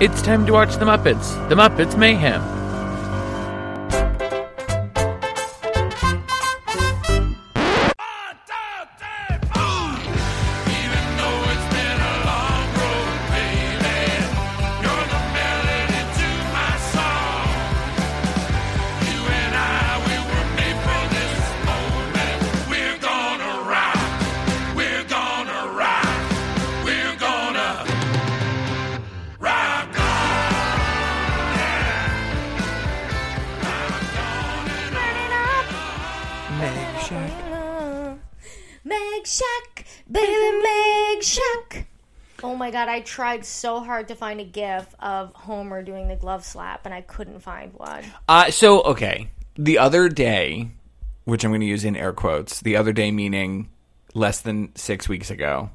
It's time to watch The Muppets. The Muppets Mayhem. Tried so hard to find a gif of Homer doing the glove slap and I couldn't find one. Uh, so okay, the other day, which I'm going to use in air quotes, the other day meaning less than six weeks ago,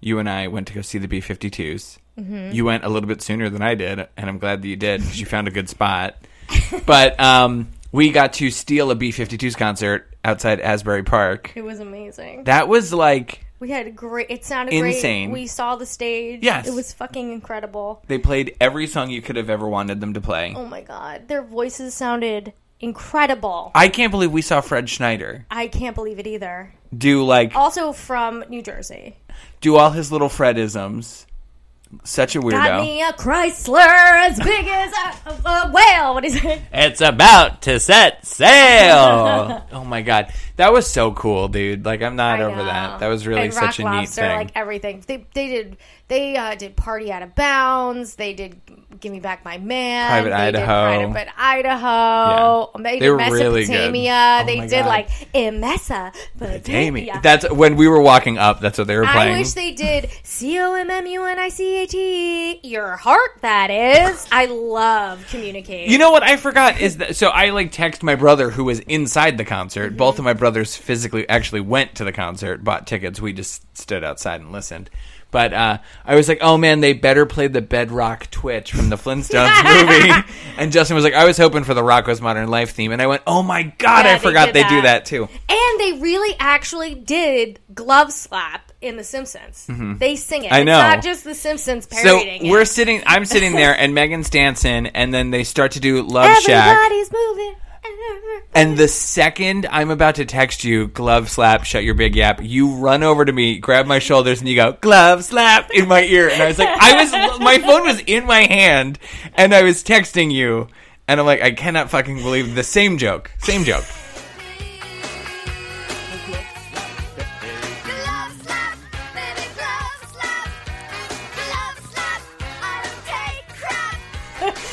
you and I went to go see the B-52s. Mm-hmm. You went a little bit sooner than I did, and I'm glad that you did because you found a good spot. but um, we got to steal a B-52s concert outside Asbury Park. It was amazing. That was like We had a great it sounded Insane. great. We saw the stage. Yes. It was fucking incredible. they played every song you could have ever wanted them to play. Oh my god. Their voices sounded incredible. I can't believe we saw Fred Schneider I can't believe it either. do like Also from New Jersey. do all his little Fredisms. Such a weirdo. Got me a Chrysler as big as a, a, a whale. What is it? It's about to set sail. oh my god, that was so cool, dude. Like I'm not I over know. that. That was really and such Rock a neat thing. Like everything, they they did they uh, did Party Out of Bounds. They did Give Me Back My Man. Private they Idaho. Did Private Idaho. They They did were really good. Oh they did God. like in Mesopotamia. That's when we were walking up. That's what they were playing. I wish they did C O M M U N I C A T. Your heart, that is. I love communicating. you know what I forgot is that so I like text my brother who was inside the concert. Mm-hmm. Both of my brothers physically actually went to the concert, bought tickets. We just stood outside and listened. But uh, I was like, "Oh man, they better play the Bedrock Twitch from the Flintstones movie." And Justin was like, "I was hoping for the Rocko's Modern Life theme," and I went, "Oh my god, Yeah, I they forgot did they do that. that too." And they really actually did glove slap in The Simpsons. They sing it. Mm-hmm. I know. It's not just The Simpsons So parodying we're it. sitting. I'm sitting there, and Megan's dancing, and then they start to do Love Shack. Everybody's moving. And the second I'm about to text you, glove slap, shut your big yap, you run over to me, grab my shoulders, and you go, glove slap in my ear. And I was like, I was, my phone was in my hand, and I was texting you. And I'm like, I cannot fucking believe the same joke. Same joke.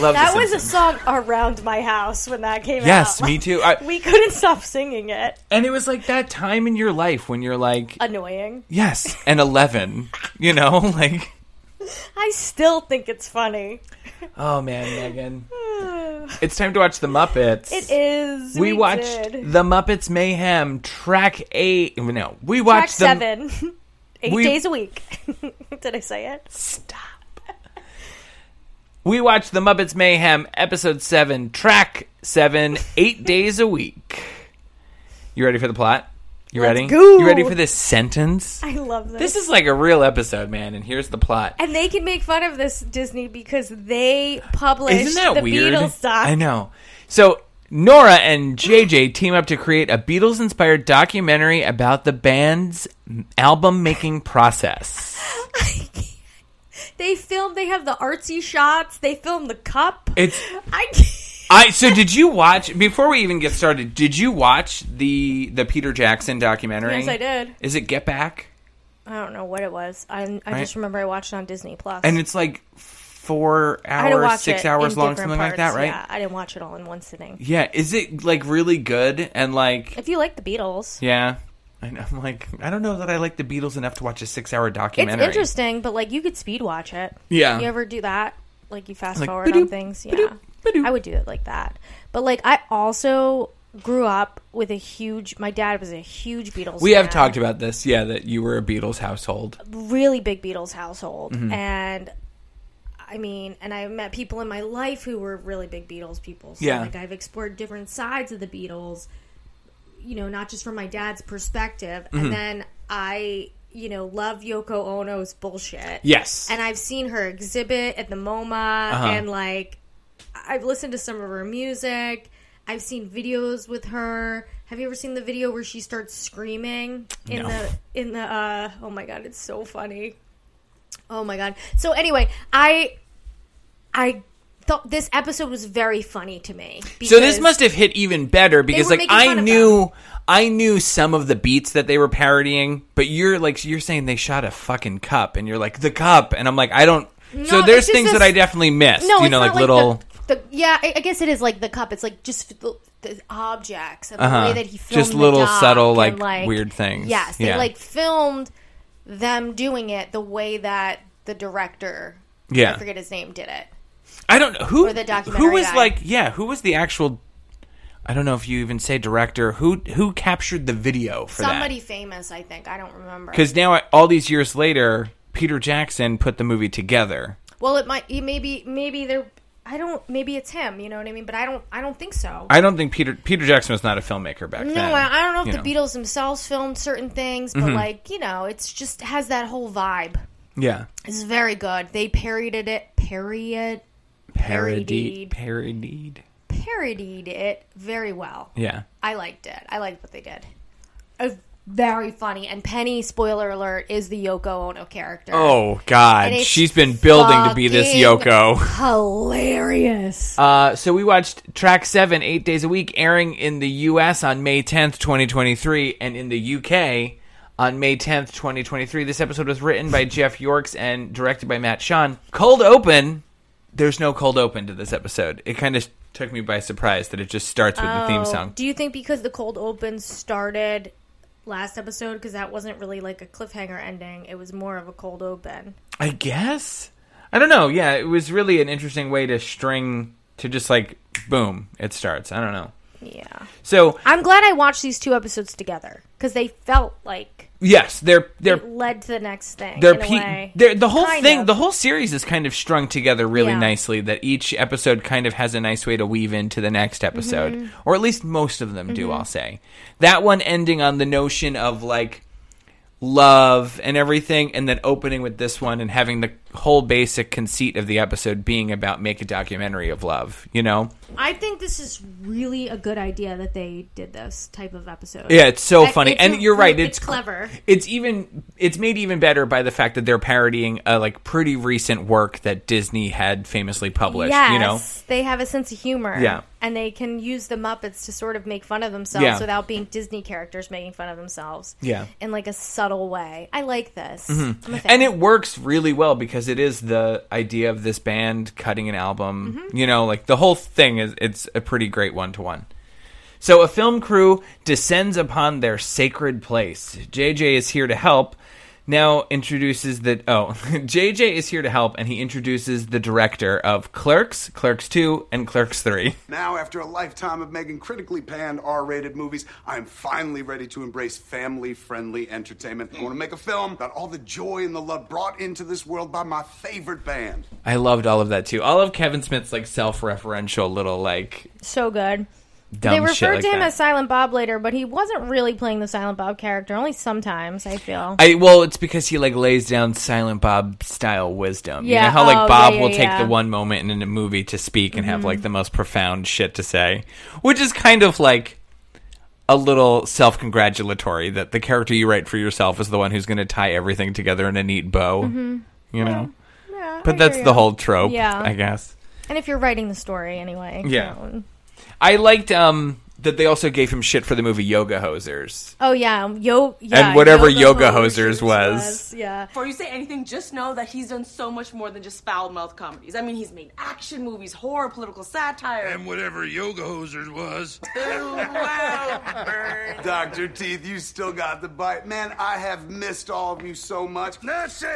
Love That was a song around my house when that came Yes, out. Yes, me too. I, We couldn't stop singing it. and it was like that time in your life when you're like, Annoying. yes, and 11, you know? Like, I still think it's funny. oh man, Megan. It's time to watch The Muppets. It is. we, watched did. The Muppets Mayhem track eight. No, we Track watched the seven. Eight We- days a week. Did I say it? Stop. We watch The Muppets Mayhem episode seven, track seven, eight days a week. You ready for the plot? You Let's ready? go. You ready for this sentence? I love this. This is like a real episode, man. And here's the plot. and they can make fun of this Disney because they published Isn't that the weird? Beatles doc. I know. So Nora and JJ team up to create a Beatles-inspired documentary about the band's album-making process. They filmed. They have the artsy shots. They filmed the cup. It's I. I so did you watch before we even get started? Did you watch the the Peter Jackson documentary? Yes, I did. Is it Get Back? I don't know what it was. I, I just remember I watched it on Disney Plus. And it's like four I had to hours, six hours long, something like that, right? Yeah, I didn't watch it all in one sitting. Yeah. Is it like really good and like If you like the Beatles, yeah? And I'm like, I don't know that I like the Beatles enough to watch a six hour documentary. it's interesting. But like, you could speed watch it. Yeah. You ever do that? Like you fast Like, forward on things? Yeah. ba-doop, ba-doop. I would do it like that. But like, I also grew up with a huge. My dad was a huge Beatles. We have talked about this, yeah, that you were a Beatles household. really big Beatles household, Mm-hmm. and I mean, and I met people in my life who were really big Beatles people. So, Yeah. like I've explored different sides of the Beatles, you know, not just from my dad's perspective, Mm-hmm. and then I you know, love Yoko Ono's bullshit. Yes. And I've seen her exhibit at the MoMA, Uh-huh. and like, I've listened to some of her music. I've seen videos with her. Have you ever seen the video where she starts screaming in No. the in the? uh Oh my god, it's so funny. Oh my god. So anyway, I I thought this episode was very funny to me. So this must have hit even better because were like making I fun of knew I knew some of the beats that they were parodying, but you're like you're saying they shot a fucking cup and you're like the cup and I'm like I don't So No, there's just things this- that I definitely missed, No, you it's know, not like little the, the yeah. I, I guess it is like the cup. It's like just the, the objects and Uh-huh. the way that he filmed Just the little subtle, and, like, weird things. Yes, they Yeah. like filmed them doing it the way that the director, Yeah. I forget his name, did it. I don't know who Or the documentary who was guy. like yeah, who was the actual I don't know if you even say director who who captured the video for Somebody that. famous, I think. I don't remember. Cuz now all these years later Peter Jackson put the movie together. well, it might maybe maybe they're. I don't. Maybe it's him. You know what I mean? But I don't. I don't think so. I don't think Peter Peter Jackson was not a filmmaker back No, then. I, I don't know if you the know. Mm-hmm. Beatles themselves filmed certain things, but like you know, it's just has that whole vibe. Yeah. It's very good. They parodied it, parodied, Parodied. Parodied. Parodied. it very well. Yeah. I liked it. I liked what they did. It was very funny. And Penny, spoiler alert, is the Yoko Ono character. Oh God, she's been building to be this Yoko. Hilarious. Uh, so we watched track seven, eight days a week, airing in the U.S. on May 10th, 2023, and in the U.K. on May 10th, 2023. This episode was written by Jeff Yorks and directed by Matt Sohn. Cold open. There's no cold open to this episode. It kind of took me by surprise that it just starts with the theme Oh, song. Do you think because the cold open started last episode, because that wasn't really like a cliffhanger ending, it was more of a cold open? I guess. I don't know. Yeah, it was really an interesting way to string to just like boom, it starts. I don't know. Yeah. So I'm glad I watched these two episodes together because they felt like yes, they're they're it led to the next thing. they're, pe- they're the whole Kind thing of. the whole series is kind of strung together really Yeah. nicely that each episode kind of has a nice way to weave into the next episode Mm-hmm. or at least most of them do i'll say that one ending on the notion of like love and everything and then opening with this one and having the whole basic conceit of the episode being about make a documentary of love you know I think this is really a good idea that they did this type of episode. Yeah, it's so I- funny, it's and a- you're right. it's It's clever. It's even it's made even better by the fact that they're parodying a like pretty recent work that Disney had famously published. Yes, You know, they have a sense of humor. Yeah. And they can use the Muppets to sort of make fun of themselves Yeah. without being Disney characters making fun of themselves. Yeah. in like a subtle way. I like this. Fan. and it works really well because it is the idea of this band cutting an album. Mm-hmm. You know, like the whole thing is it's a pretty great one to one. So a film crew descends upon their sacred place. JJ is here to help. Now introduces the oh JJ is here to help, and he introduces the director of Clerks, Clerks Two, and Clerks Three. Now, after a lifetime of making critically panned R rated movies, I'm finally ready to embrace family friendly entertainment. I want to make a film about all the joy and the love brought into this world by my favorite band. I loved all of that too. All of Kevin Smith's like self-referential little like so good. Dumb they referred like to him that. as Silent Bob later, but he wasn't really playing the Silent Bob character. Only sometimes, I feel. I well, it's because he like lays down Silent Bob style wisdom. you Yeah, know how like oh, Bob yeah, will yeah, take. Mm-hmm. the one moment in a movie to speak and have like the most profound shit to say, which is kind of like a little self-congratulatory that the character you write for yourself is the one who's going to tie everything together in a neat bow. You know, Yeah, but I that's the whole trope, Yeah. I guess. And if you're writing the story anyway. Yeah. so- I liked um that they also gave him shit for the movie Yoga Hosers. Oh yeah, yo, yeah, And whatever Yoga Hosers was. Yeah. Before you say anything, just know that he's done so much more than just foul mouth comedies. I mean, he's made action movies, horror, political satire. And whatever Yoga Hosers was. Wow. Dr. Teeth, you still got the bite. Man, I have missed all of you so much.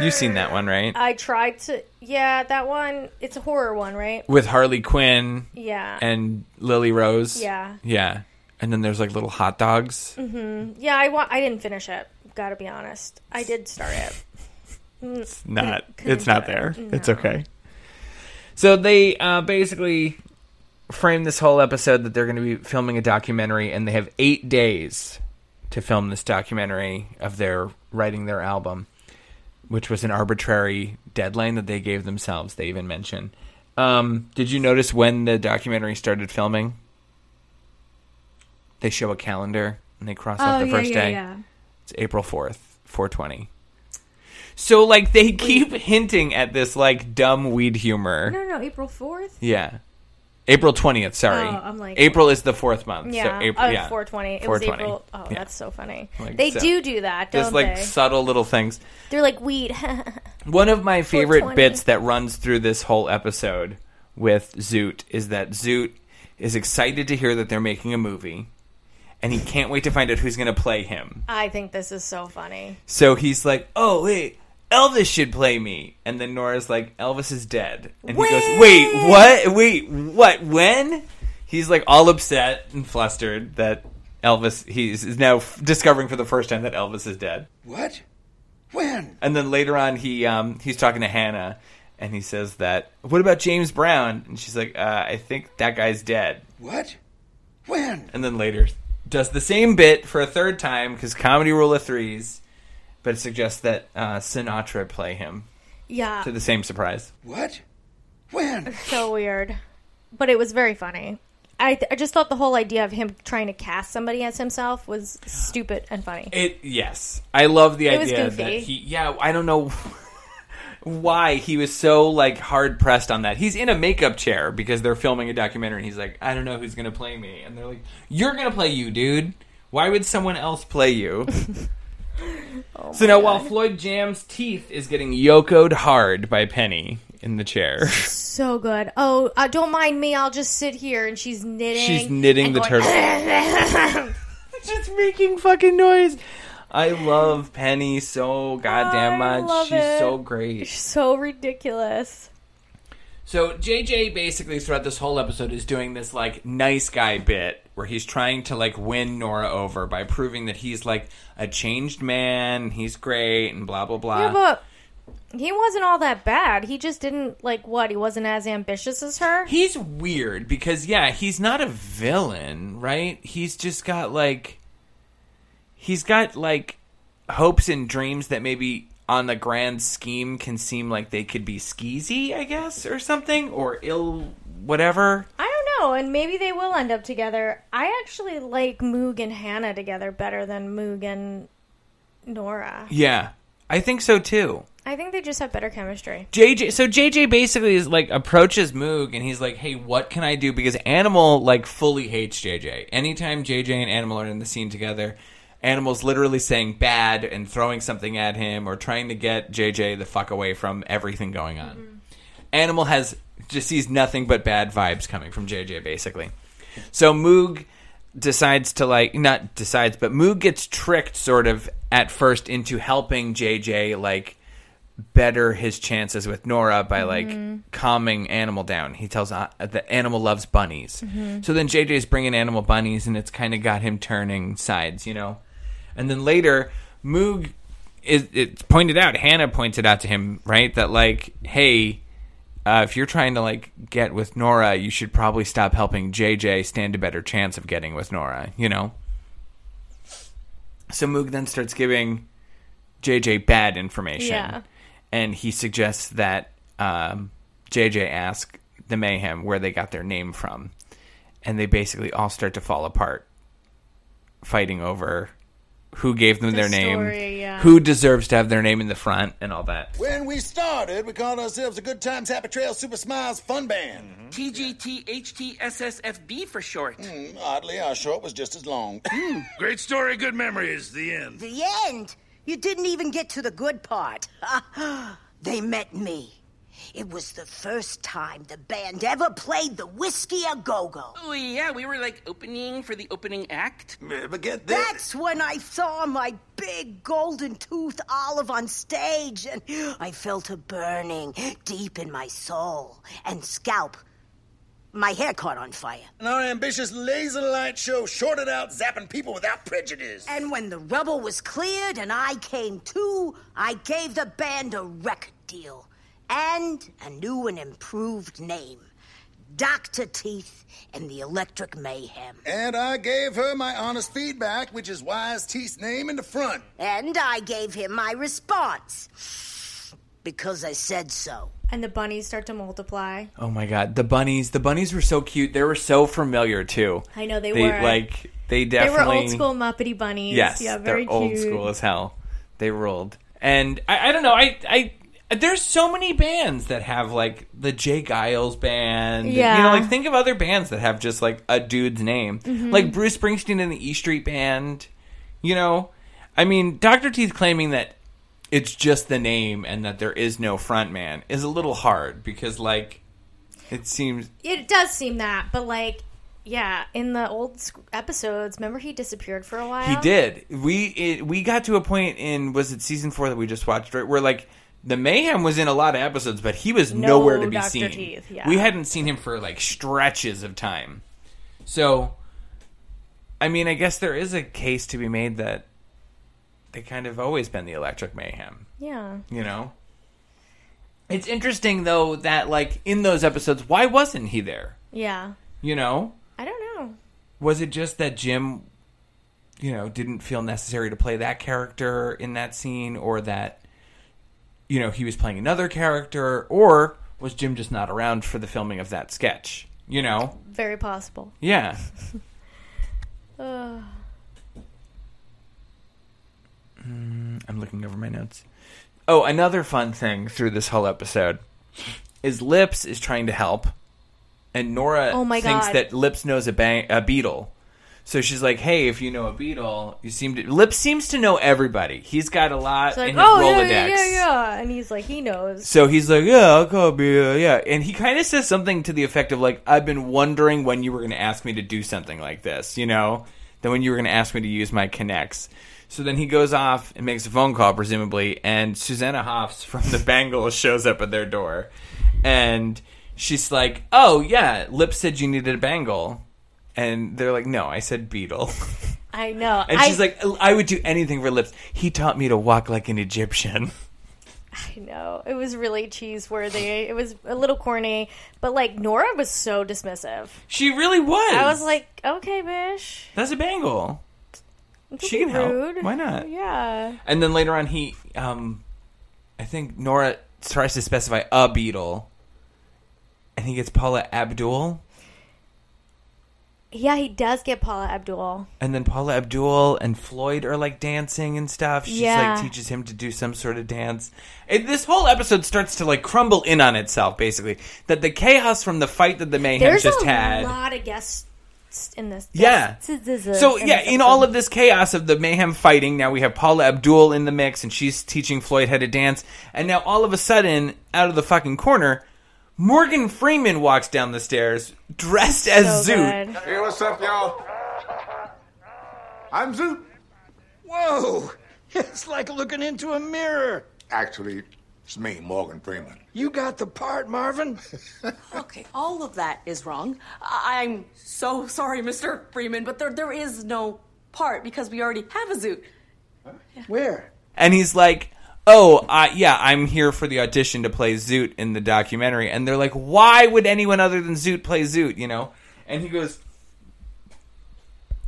You've seen that one, right? I tried to. Yeah, that one. It's a horror one, right? With Harley Quinn Yeah. and Lily Rose. Yeah. Yeah. And then there's like little hot dogs. yeah, I wa- I didn't finish it. Got to be honest. I did start it. Not. couldn't It's not do it. there. It's okay. So they uh, basically frame this whole episode that they're going to be filming a documentary, and they have eight days to film this documentary of their writing their album, which was an arbitrary deadline that they gave themselves. They even mention. Um, did you notice when the documentary started filming? They show a calendar and they cross off Oh the yeah, first yeah, day. yeah. It's April 4th, 420. So, like, they keep hinting at this, like, dumb weed humor. No, no, April fourth. Yeah. April 20th, sorry. Oh, I'm like- April is the fourth month. Yeah, So, April, oh, yeah. 420. It was April. Oh, Yeah. that's so funny. Like, they so- do do that, don't they? Just, like, subtle little things. They're like weed. One of my favorite bits that runs through this whole episode with Zoot is that Zoot is excited to hear that they're making a movie, and he can't wait to find out who's going to play him. I think this is so funny. So he's like, "Oh wait, Elvis should play me," and then Nora's like, "Elvis is dead," and he goes, "Wait, what? Wait, what? When?" He's like all upset and flustered that Elvis he's is now f- discovering for the first time that Elvis is dead. What? When? And then later on, he um, he's talking to Hannah, and he says that, "What about James Brown?" And she's like, uh, "I think that guy's dead." What? When? And then later does the same bit for a third time because comedy rule of threes, but it suggests that uh, Sinatra play him Yeah, to the same surprise. What? When? so weird, but it was very funny. I th- I just thought the whole idea of him trying to cast somebody as himself was stupid and funny. It yes, I love the It was idea goofy. that he. Yeah, I don't know why he was so like hard pressed on that. He's in a makeup chair because they're filming a documentary, and he's like, I don't know who's gonna play me, and they're like, You're gonna play you, dude. Why would someone else play you? Oh so now, while Floyd Jam's teeth is getting yokoed hard by Penny in the chair, So good. Oh, uh, don't mind me. I'll just sit here. And she's knitting. she's knitting and the going, turtle. just making fucking noise. I love Penny so goddamn I much. love She's it. so great. She's so ridiculous. So JJ basically throughout this whole episode is doing this like nice guy bit where he's trying to like win Nora over by proving that he's like a changed man, he's great and blah blah blah. Yeah, but he wasn't all that bad. He just didn't like what? He wasn't as ambitious as her. He's weird because yeah, he's not a villain, right? He's just got like he's got like hopes and dreams that maybe on the grand scheme can seem like they could be skeezy, I guess, or something, or ill whatever. I know, and maybe they will end up together. I actually like Moog and Hannah together better than Moog and Nora. Yeah. I think so too. I think they just have better chemistry. JJ so JJ basically is like approaches Moog and he's like, "Hey, what can I do?" Because Animal like fully hates JJ. Anytime JJ and Animal are in the scene together, Animal's literally saying bad and throwing something at him or trying to get JJ the fuck away from everything going on. Mm-hmm. Animal has just sees nothing but bad vibes coming from JJ basically. So Moog decides to like not decides, but Moog gets tricked sort of at first into helping JJ like better his chances with Nora by like calming Animal down. He tells uh, that Animal loves bunnies. So then JJ's bringing Animal bunnies, and it's kind of got him turning sides, you know. And then later, Moog is it's pointed out. Hannah points it out to him, right? That like, hey. Uh, if you're trying to like get with Nora, you should probably stop helping JJ stand a better chance of getting with Nora. You know. So Moog then starts giving JJ bad information, Yeah. and he suggests that um, JJ ask the Mayhem where they got their name from, and they basically all start to fall apart, fighting over who gave them The their name, yeah. who deserves to have their name in the front, and all that. When we started, we called ourselves the Good Times Happy Trail Super Smiles Fun Band. TGTHTSSFB for short. Hmm, Oddly, our short was just as long. Great story, good memories. The end. The end? You didn't even get to the good part. they met me. It was the first time the band ever played the Whiskey a Go Go. Oh, yeah, we were like opening for the opening act. Uh, but get this. That's when I saw my big golden tooth olive on stage, and I felt a burning deep in my soul and scalp. My hair caught on fire. And our ambitious laser light show shorted out zapping people without prejudice. And when the rubble was cleared and I came to, I gave the band a record deal and a new and improved name Dr. Teeth and the Electric Mayhem. And I gave her my honest feedback, which is Wise Teeth's name in the front. And I gave him my response. Because I said so. And the bunnies start to multiply. Oh my god, the bunnies! The bunnies were so cute. They were so familiar too. I know they, They were. like they they definitely were old school Muppety bunnies. Yes, yeah, very they're old school as hell. They ruled. And I, I don't know. I, I there's so many bands that have like the J. Geils band. You Yeah. know, like think of other bands that have just like a dude's name, Mhm. like Bruce Springsteen and the E Street Band. You know, I mean, Doctor Teeth claiming that it's just the name and that there is no front man is a little hard because like it seems It does seem that, but like, yeah, in the old episodes, remember he disappeared for a while. He did. We it, we got to a point in was it season four that we just watched right where like the mayhem was in a lot of episodes, but he was No nowhere to be Dr. seen. Teeth, yeah. We hadn't seen him for like stretches of time. So, I mean, I guess there is a case to be made that they kind of always been the Electric Mayhem. Yeah. You know. It's interesting though that like in those episodes, why wasn't he there? Yeah. You know. I don't know. Was it just that Jim, you know, didn't feel necessary to play that character in that scene, or that, you know, he was playing another character, or was Jim just not around for the filming of that sketch? You know? Very possible. Yeah. Mm, I'm looking over my notes. Oh, another fun thing through this whole episode is Lips is trying to help, and Nora Oh my thinks God. that Lips knows a, bang- a beetle. So she's like, "Hey, if you know a beetle, you seem to." Lips seems to know everybody. He's got a lot like, in his oh Rolodex. yeah, yeah, yeah, and he's like, he knows. So he's like, "Yeah, I'll call be uh, yeah," and he kind of says something to the effect of like, "I've been wondering when you were going to ask me to do something like this, you know, then when you were going to ask me to use my connects." So then he goes off and makes a phone call, presumably, and Susanna Hoffs from the Bangles shows up at their door, and she's like, "Oh yeah, Lip said you needed a bangle," and they're like, "No, I said beetle." I know. And I, she's like, "I would do anything for Lips. He taught me to walk like an Egyptian." I know. It was really cheese worthy. It was a little corny, but like Nora was so dismissive. She really was. I was like, okay, bish. That's a bangle. Don't She can help. rude. Why not? Yeah. And then later on, he, um, I think Nora tries to specify a beetle, and he gets Paula Abdul, Yeah, he does get Paula Abdul. and then Paula Abdul and Floyd are like dancing and stuff. She's Yeah. like teaches him to do some sort of dance. And this whole episode starts to like crumble in on itself, basically. That the chaos from the fight that the mayhem There's just a had. lot of guests in this. Yeah. guests So yeah, this in all episode. of this chaos of the mayhem fighting, now we have Paula Abdul in the mix, and she's teaching Floyd how to dance. And now all of a sudden, out of the fucking corner, Morgan Freeman walks down the stairs dressed as Zoot. Hey, what's up, y'all? I'm Zoot. Whoa! It's like looking into a mirror. Actually, it's me, Morgan Freeman. You got the part, Marvin. Okay, all of that is wrong. I- I'm so sorry, Mr. Freeman, but there there is no part because we already have a zoot. Where? And he's like, "Oh, uh, yeah, I'm here for the audition to play Zoot in the documentary." And they're like, "Why would anyone other than Zoot play Zoot?" You know? And he goes,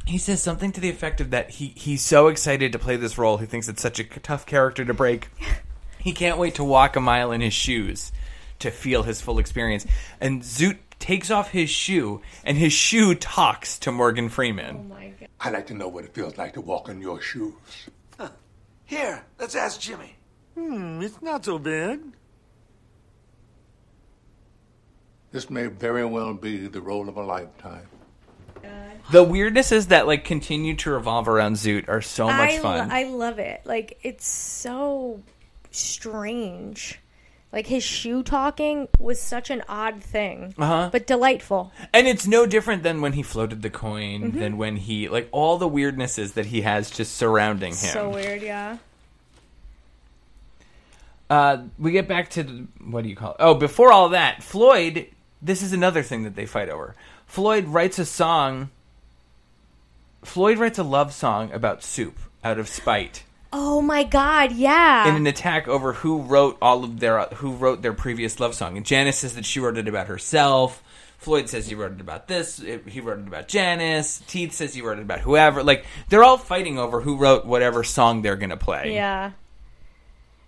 he says something to the effect of that he he's so excited to play this role. He thinks it's such a tough character to break. He can't wait to walk a mile in his shoes to feel his full experience. And Zoot takes off his shoe, and his shoe talks to Morgan Freeman. Oh my God. I'd like to know what it feels like to walk in your shoes. Here, let's ask Jimmy. Hmm, it's not so bad. This may very well be the role of a lifetime. The weirdnesses that like continue to revolve around Zoot are so much I, fun. lo- I love it. Like it's so strange. Like his shoe talking was such an odd thing, Uh-huh. but delightful. and it's no different than when he floated the coin, Mhm. than when he like all the weirdnesses that he has just surrounding him. So weird, yeah. Uh, we get back to the, what do you call it? Oh, before all that, Floyd. This is another thing that they fight over. Floyd writes a song. Floyd writes a love song about soup out of spite. Oh my god, yeah. in an attack over who wrote all of their who wrote their previous love song. And Janice says that she wrote it about herself. Floyd says he wrote it about this. He wrote it about Janice. Teeth says he wrote it about whoever. Like they're all fighting over who wrote whatever song they're gonna play. Yeah.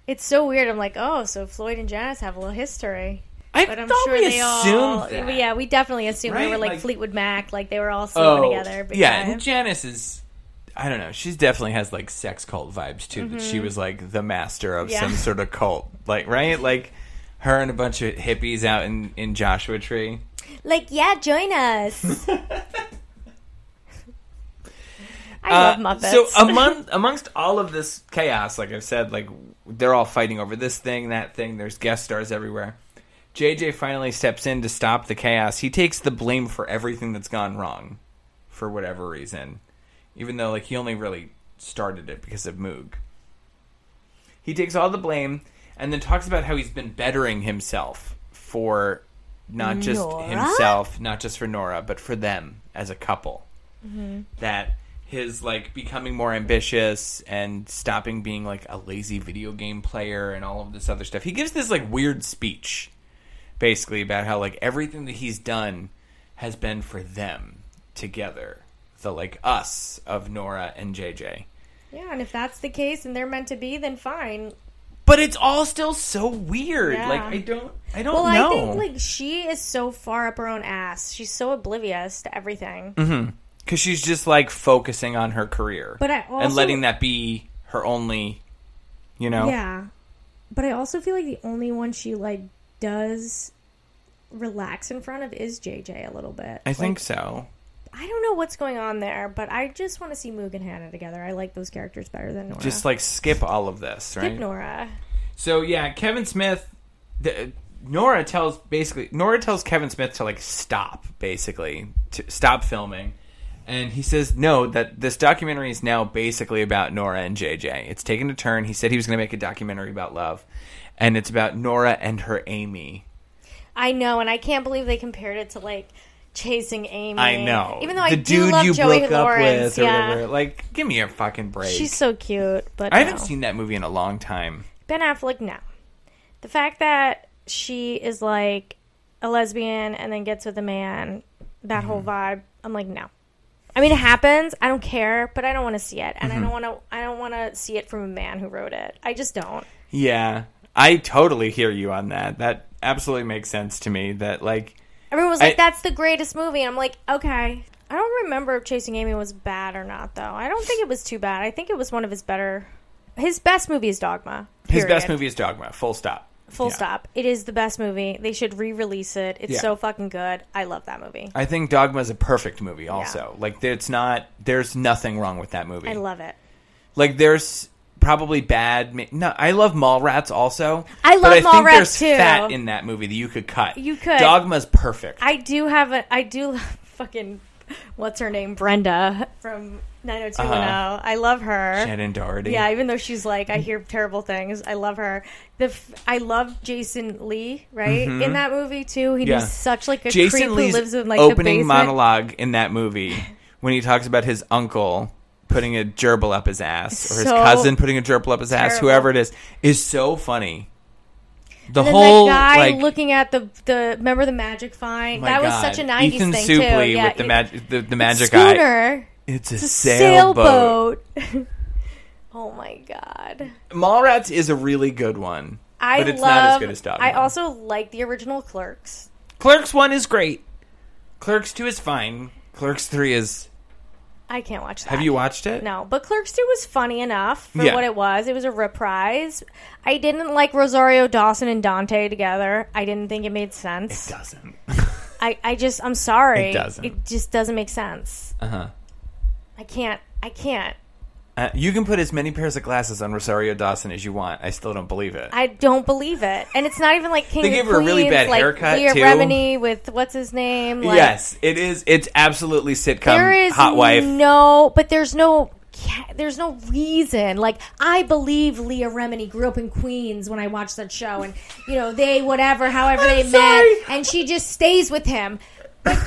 It's so weird. I'm like, oh, so Floyd and Janice have a little history. I but I'm thought sure we they all. assumed that. Yeah, we definitely assumed they were like, Like- Fleetwood Mac, like they were all sleeping Oh, together. yeah. time. And Janice is. I don't know. She definitely has like sex cult vibes too. That she mm-hmm. was like the master of Yeah. some sort of cult, like right, like her and a bunch of hippies out in in Joshua Tree. Like, yeah, join us. I Uh, love Muppets. So among amongst all of this chaos, like I've said, like they're all fighting over this thing, that thing. There's guest stars everywhere. JJ finally steps in to stop the chaos. He takes the blame for everything that's gone wrong, for whatever reason, even though like he only really started it because of Moog. He takes all the blame and then talks about how he's been bettering himself for not just Nora? himself, not just for Nora, but for them as a couple Mhm. that his like becoming more ambitious and stopping being like a lazy video game player and all of this other stuff. He gives this like weird speech basically about how like everything that he's done has been for them together. The like us of Nora and JJ. Yeah, and if that's the case and they're meant to be, then fine. But it's all still so weird. Yeah. Like I don't I don't well, know. I think like she is so far up her own ass. She's so oblivious to everything. Mhm. Cuz she's just like focusing on her career. But I and letting that be her only you know. Yeah, but I also feel like the only one she like does relax in front of is JJ a little bit. I think so. I don't know what's going on there, but I just want to see Moog and Hannah together. I like those characters better than Nora. Just like skip all of this, skip right? Nora. So yeah, Kevin Smith, the, Nora tells basically Nora tells Kevin Smith to like stop, basically to stop filming, and he says no. That this documentary is now basically about Nora and JJ. It's taken a turn. He said he was going to make a documentary about love, and it's about Nora and her Amy. I know, and I can't believe they compared it to like chasing Amy. I know. Even though I do dude love you Joey broke Lawrence, up with or yeah. whatever. Like, give me a fucking break. She's so cute, but I haven't seen that movie in a long time. Ben Affleck, no. The fact that she is like a lesbian and then gets with a man, that whole Mm-hmm. vibe, I'm like, no. I mean, it happens. I don't care, but I don't want to see it, and Mhm. I don't want to. I don't want to see it from a man who wrote it. I just don't. Yeah, I totally hear you on that. That absolutely makes sense to me. That like Everyone was like, "That's the greatest movie," and I'm like, "Okay." I don't remember if Chasing Amy was bad or not, though. I don't think it was too bad. I think it was one of his better. His best movie is Dogma. his best movie is Dogma. Full stop. Full Yeah. stop. It is the best movie. They should re-release it. It's Yeah. so fucking good. I love that movie. I think Dogma is a perfect movie. Also, like it's not. There's nothing wrong with that movie. I love it. like there's probably bad. No, I love Mallrats also. I love but I think Mallrats, there's too. fat in that movie that you could cut. You could. Dogma's perfect. I do have a. I do love fucking. What's her name? Brenda from 90210. Uh-huh. I love her. Shannen Doherty. Yeah, even though she's like, I hear terrible things. I love her. The f- I love Jason Lee, right? Mhm. In that movie too. He's Yeah. such like a Jason creep Lee's who lives in like the opening monologue in that movie when he talks about his uncle putting a gerbil up his ass or his So cousin putting a gerbil up his ass, terrible. whoever it is, is so funny. The and then whole that guy like looking at the the remember the magic find that was such a 90s Ethan thing Suplee too. Yeah, with the magic the, the it's magic eye. It's a, It's a sailboat. sailboat. oh my god. Mallrats is a really good one, I but it's love, not as good as Dogma. I also like the original Clerks. Clerks one is great. Clerks two is fine. Clerks three is. I can't watch that. Have you watched it? No, but Clerks 2 was funny enough for Yeah. what it was. It was a reprise. I didn't like Rosario Dawson and Dante together. I didn't think it made sense. It doesn't. I, I just, I'm sorry. It doesn't. It just doesn't make sense. Uh huh. I can't, I can't. Uh, you can put as many pairs of glasses on Rosario Dawson as you want. I still don't believe it. I don't believe it. And it's not even like King They gave her a really Queens, bad like haircut, Leah too. Remini with what's his name? Like, yes, it is. It's absolutely sitcom there is hot wife. no, but there's no. There's no reason. Like I believe Leah Remini grew up in Queens when I watched that show, and you know they whatever, however they met, and she just stays with him. But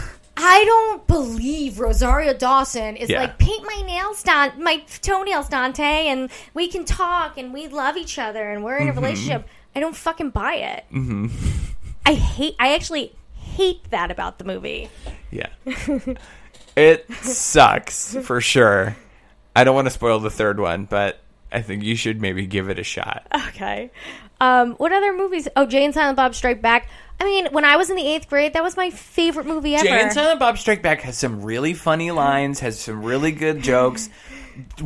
I don't believe Rosario Dawson is Yeah. like paint my nails, Don, my toenails, Dante, and we can talk and we love each other and we're in a Mhm. relationship. I don't fucking buy it. hmm I hate. I actually hate that about the movie. Yeah. it sucks for sure. I don't want to spoil the third one, but I think you should maybe give it a shot. Okay. Um, what other movies? Oh, Jay and Silent Bob Strike Back. I mean, when I was in the eighth grade, that was my favorite movie ever. Jay and Silent Bob Strike Back has some really funny lines, has some really good jokes.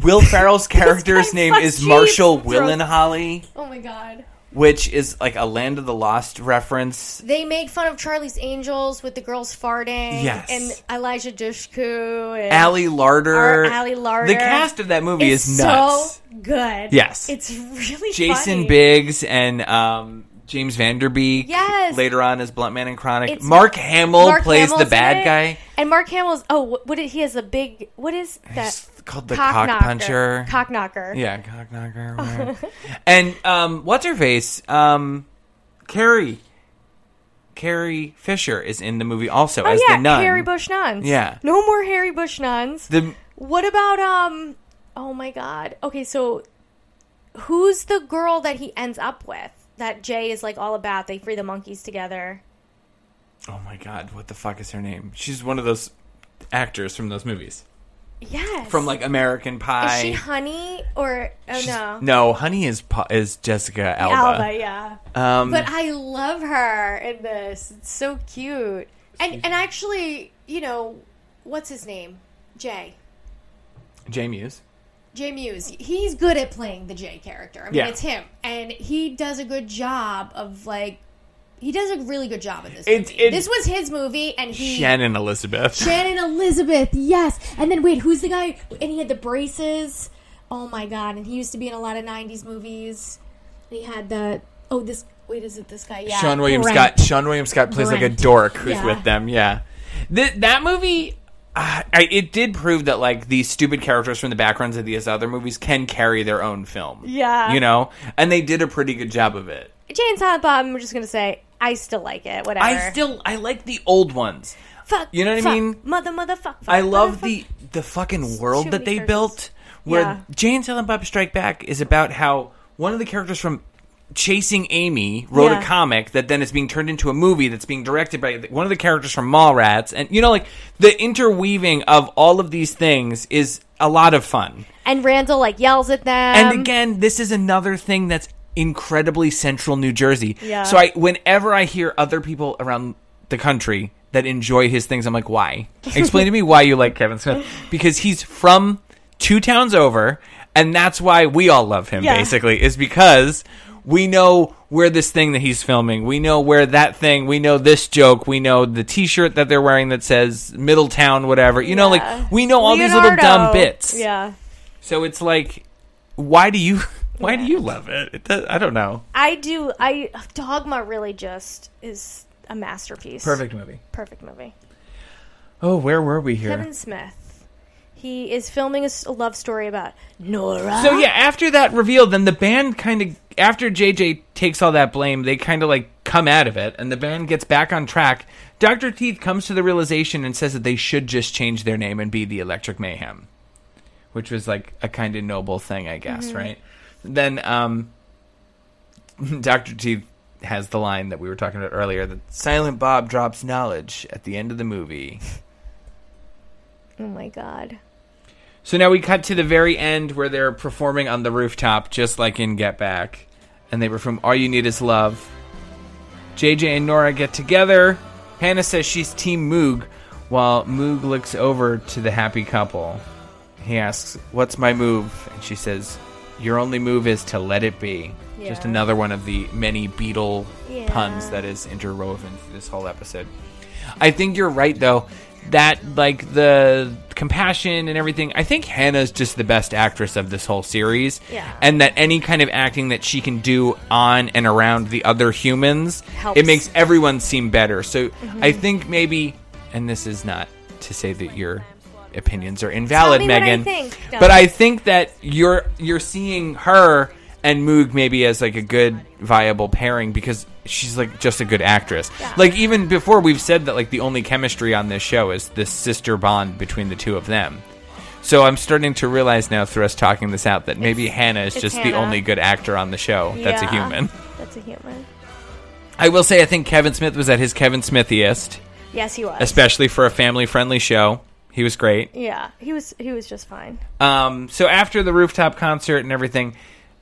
Will Ferrell's character's name is Marshall. Willenholly, oh my god. Which is like a Land of the Lost reference. They make fun of Charlie's Angels with the girls farting. Yes. And Eliza Dushku. And Ali Larter. Ali Larter. The cast of that movie It's is nuts. So good. Yes. It's really Jason funny. Biggs and um, James Van Der Beek. Yes. Later on as Bluntman and Chronic. It's- Mark Hamill Mark plays Hamill's the in bad it. guy. And Mark Hamill's oh what, is, he has a big what is that called the Cock knocker. puncher. Cock knocker. Yeah, cock knocker. and um, what's her face? Um, Carrie. Carrie Fisher is in the movie also Oh as yeah, the nun. Harry Bush nuns. Yeah. No more Harry Bush nuns. The What about um oh my god. Okay, so who's the girl that he ends up with? That Jay is like all about. They free the monkeys together. oh my god, what the fuck is her name? She's one of those actors from those movies. Yes. From like American Pie. Is she Honey or oh no. no, Honey is is Jessica Alba. Alba, yeah. Um, but I love her in this. It's so cute. And and actually, you know, what's his name? Jay. Jay Mewes. Jay Mewes. He's good at playing the Jay character. I mean, Yeah. it's him, and he does a good job of like. He does a really good job in this movie. it- this was his movie, and he Shannon Elizabeth. Shannon Elizabeth, yes. And then wait, who's the guy? And he had the braces. Oh my god! And he used to be in a lot of '90s movies. And he had the oh this wait is it this guy? Yeah, Sean William Brent. Scott. Seann William Scott plays like a dork who's Yeah. with them. Yeah, Th- that movie. Uh, I, it did prove that like these stupid characters from the backgrounds of these other movies can carry their own film. Yeah. you know, and they did a pretty good job of it. And Silent Bob. I'm just gonna say I still like it. Whatever. I still I like the old ones. fuck. you know what I mean? Mother, mother, fuck. fuck I love motherfuck. the the fucking world that they characters. built. Where Yeah. Jay and Silent Bob Strike Back is about how one of the characters from Chasing Amy wrote Yeah. a comic that then is being turned into a movie that's being directed by one of the characters from Mallrats, and you know, like the interweaving of all of these things is a lot of fun. And Randall like yells at them. And again, this is another thing that's incredibly central New Jersey. Yeah. So I whenever I hear other people around the country that enjoy his things, I'm like, why? Explain to me why you like Kevin Smith. Because he's from two towns over, and that's why we all love him, Yeah. basically, is because we know where this thing that he's filming, we know where that thing, we know this joke, we know the t shirt that they're wearing that says Middletown, whatever. You know, like we know all these little dumb bits. Yeah. So it's like, why do you why do you love it? it does, I don't know. I do. I Dogma really just is a masterpiece. Perfect movie. Perfect movie. Oh, where were we here? Kevin Smith. He is filming a, s- a love story about Nora. So yeah, after that reveal, then the band kind of after JJ takes all that blame, they kind of like come out of it, and the band gets back on track. Doctor Teeth comes to the realization and says that they should just change their name and be the Electric Mayhem, which was like a kind of noble thing, I guess, Mhm. right? Then um, Doctor Teeth has the line that we were talking about earlier that Silent Bob drops knowledge at the end of the movie. Oh my god. So now we cut to the very end where they're performing on the rooftop, just like in Get Back. And they perform All You Need Is Love. JJ and Nora get together. Hannah says she's Team Moog, while Moog looks over to the happy couple. He asks, What's my move? And she says, Your only move is to let it be. Just another one of the many Beatle Yeah. puns that is interwoven through this whole episode. I think you're right though. That like the compassion and everything. I think Hannah's just the best actress of this whole series. Yeah. And that any kind of acting that she can do on and around the other humans, Helps. it makes everyone seem better. So Mhm. I think maybe, and this is not to say that your opinions are invalid, I Megan, think. But I think that you're you're seeing her and Moog maybe as like a good viable pairing because she's like just a good actress. Like even before we've said that like the only chemistry on this show is this sister bond between the two of them. So I'm starting to realize now through us talking this out that maybe Hannah is it's just the only good actor on the show that's a human. That's a human. I will say, I think Kevin Smith was at his Kevin Smithiest, Yes, he was. especially for a family-friendly show. He was great. Yeah, he was. He was just fine. Um, so after the rooftop concert and everything,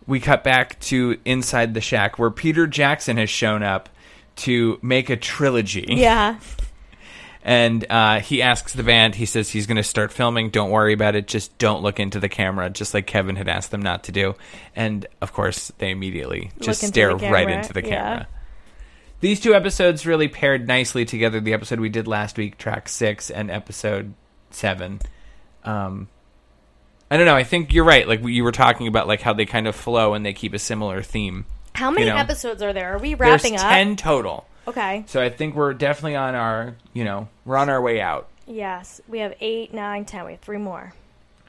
we cut back to inside the shack where Peter Jackson has shown up to make a trilogy. Yeah. And uh, he asks the band, he says he's going to start filming. Don't worry about it. Just don't look into the camera, just like Kevin had asked them not to do. And of course, they immediately just stare right into the yeah. camera. These two episodes really paired nicely together. The episode we did last week, track six, and episode seven. Um, I don't know. I think you're right. Like you were talking about, like how they kind of flow and they keep a similar theme. How many You know, episodes are there? Are we wrapping There's up? ten total. Okay. So I think we're definitely on our, you know, we're on our way out. Yes, we have eight, nine, ten. We have three more.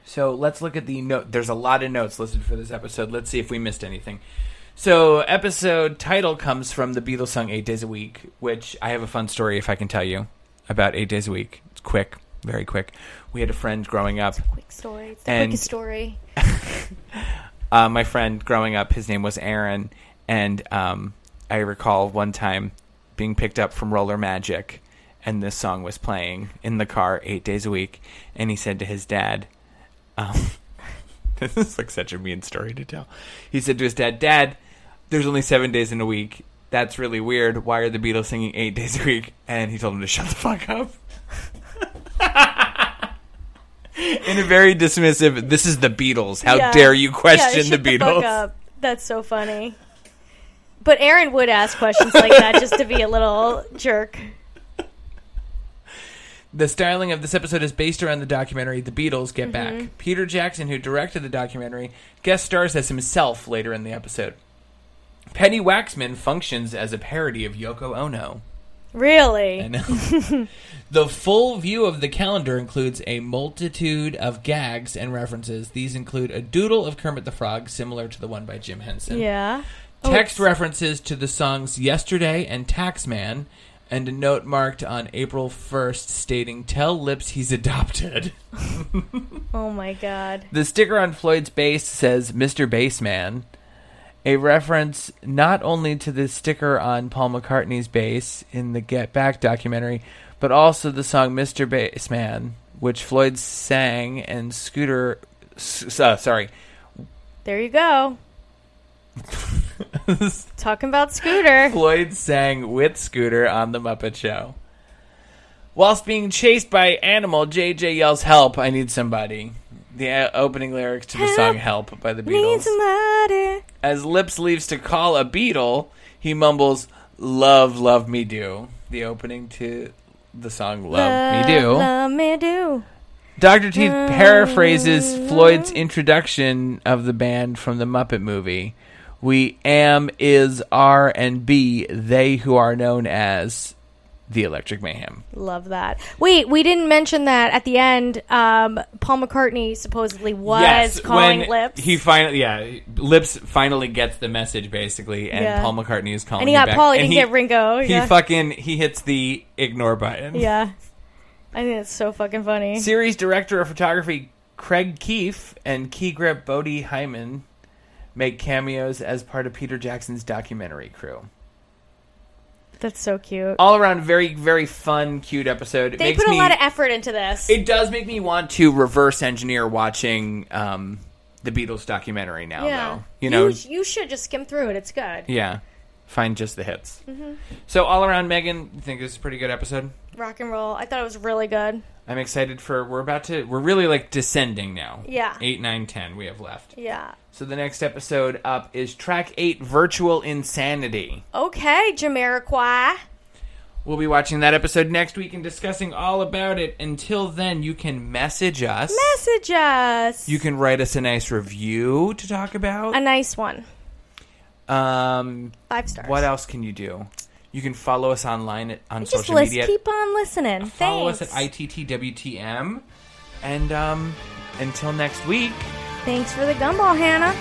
So let's look at the note. There's a lot of notes listed for this episode. Let's see if we missed anything. So episode title comes from the Beatles song Eight Days a Week, which I have a fun story if I can tell you about Eight Days a Week. It's quick, very quick. We had a friend growing up. Quick story. It's the And- quickest story. uh, my friend growing up, his name was Aaron, and um, I recall one time being picked up from Roller Magic, and this song was playing in the car eight days a week, and he said to his dad, um, "This is like such a mean story to tell." He said to his dad, "Dad, there's only seven days in a week. That's really weird. Why are the Beatles singing eight days a week?" And he told him to shut the fuck up. In a very dismissive, this is the Beatles. How Yeah. dare you question Yeah, the Beatles? up. That's so funny. But Aaron would ask questions like that just to be a little jerk. The styling of this episode is based around the documentary The Beatles Get Mhm. Back. Peter Jackson, who directed the documentary, guest stars as himself later in the episode. Penny Waxman functions as a parody of Yoko Ono. Really? I know. the full view of the calendar includes a multitude of gags and references. These include a doodle of Kermit the Frog, similar to the one by Jim Henson. Yeah. Oh, Text it's- references to the songs Yesterday and Taxman, and a note marked on April 1st stating, Tell Lips he's adopted. Oh my god. The sticker on Floyd's bass says Mr. Bassman, a reference not only to the sticker on Paul McCartney's bass in the Get Back documentary, but also the song Mr. Bassman, which Floyd sang and Scooter. Uh, sorry. There you go. Talking about Scooter. Floyd sang with Scooter on The Muppet Show. Whilst being chased by Animal, JJ yells, Help, I need somebody. The uh, opening lyrics to the song Help by the Beatles. As Lips leaves to call a beetle, he mumbles, Love, love me do. The opening to the song Love, Me Do. Love me do. Dr. Teeth paraphrases Floyd's introduction of the band from the Muppet movie. We am, is, are, and be they who are known as the Electric Mayhem. Love that. Wait, we didn't mention that at the end. Um, Paul McCartney supposedly was calling when Lips. He finally, yeah, Lips finally gets the message basically, and Yeah. Paul McCartney is calling. And he got back. Paul, he And didn't get Ringo, He fucking he hits the ignore button. yeah. I think it's so fucking funny. Series director of photography Craig Keefe and key grip Bodie Hyman make cameos as part of Peter Jackson's documentary crew. That's so cute. All around, very very fun, cute episode. It They makes put a me, lot of effort into this. It does make me want to reverse engineer watching um, the Beatles documentary now. yeah. Though you know, you, you should just skim through it. It's good. yeah, find just the hits. Mhm. So all around, Megan, you think this is a pretty good episode? Rock and roll. I thought it was really good. I'm excited for. We're about to. We're really like descending now. Yeah. Eight, nine, ten. We have left. Yeah. So the next episode up is track eight, Virtual Insanity. Okay, Jamiroquai. We'll be watching that episode next week and discussing all about it. Until then, you can message us. Message us. You can write us a nice review to talk about. A nice one. Um, Five stars. What else can you do? You can follow us online at, on Just social list, media. keep on listening. follow Thanks. us at ITTWTM. And um, until next week. Thanks for the gumball, Hannah.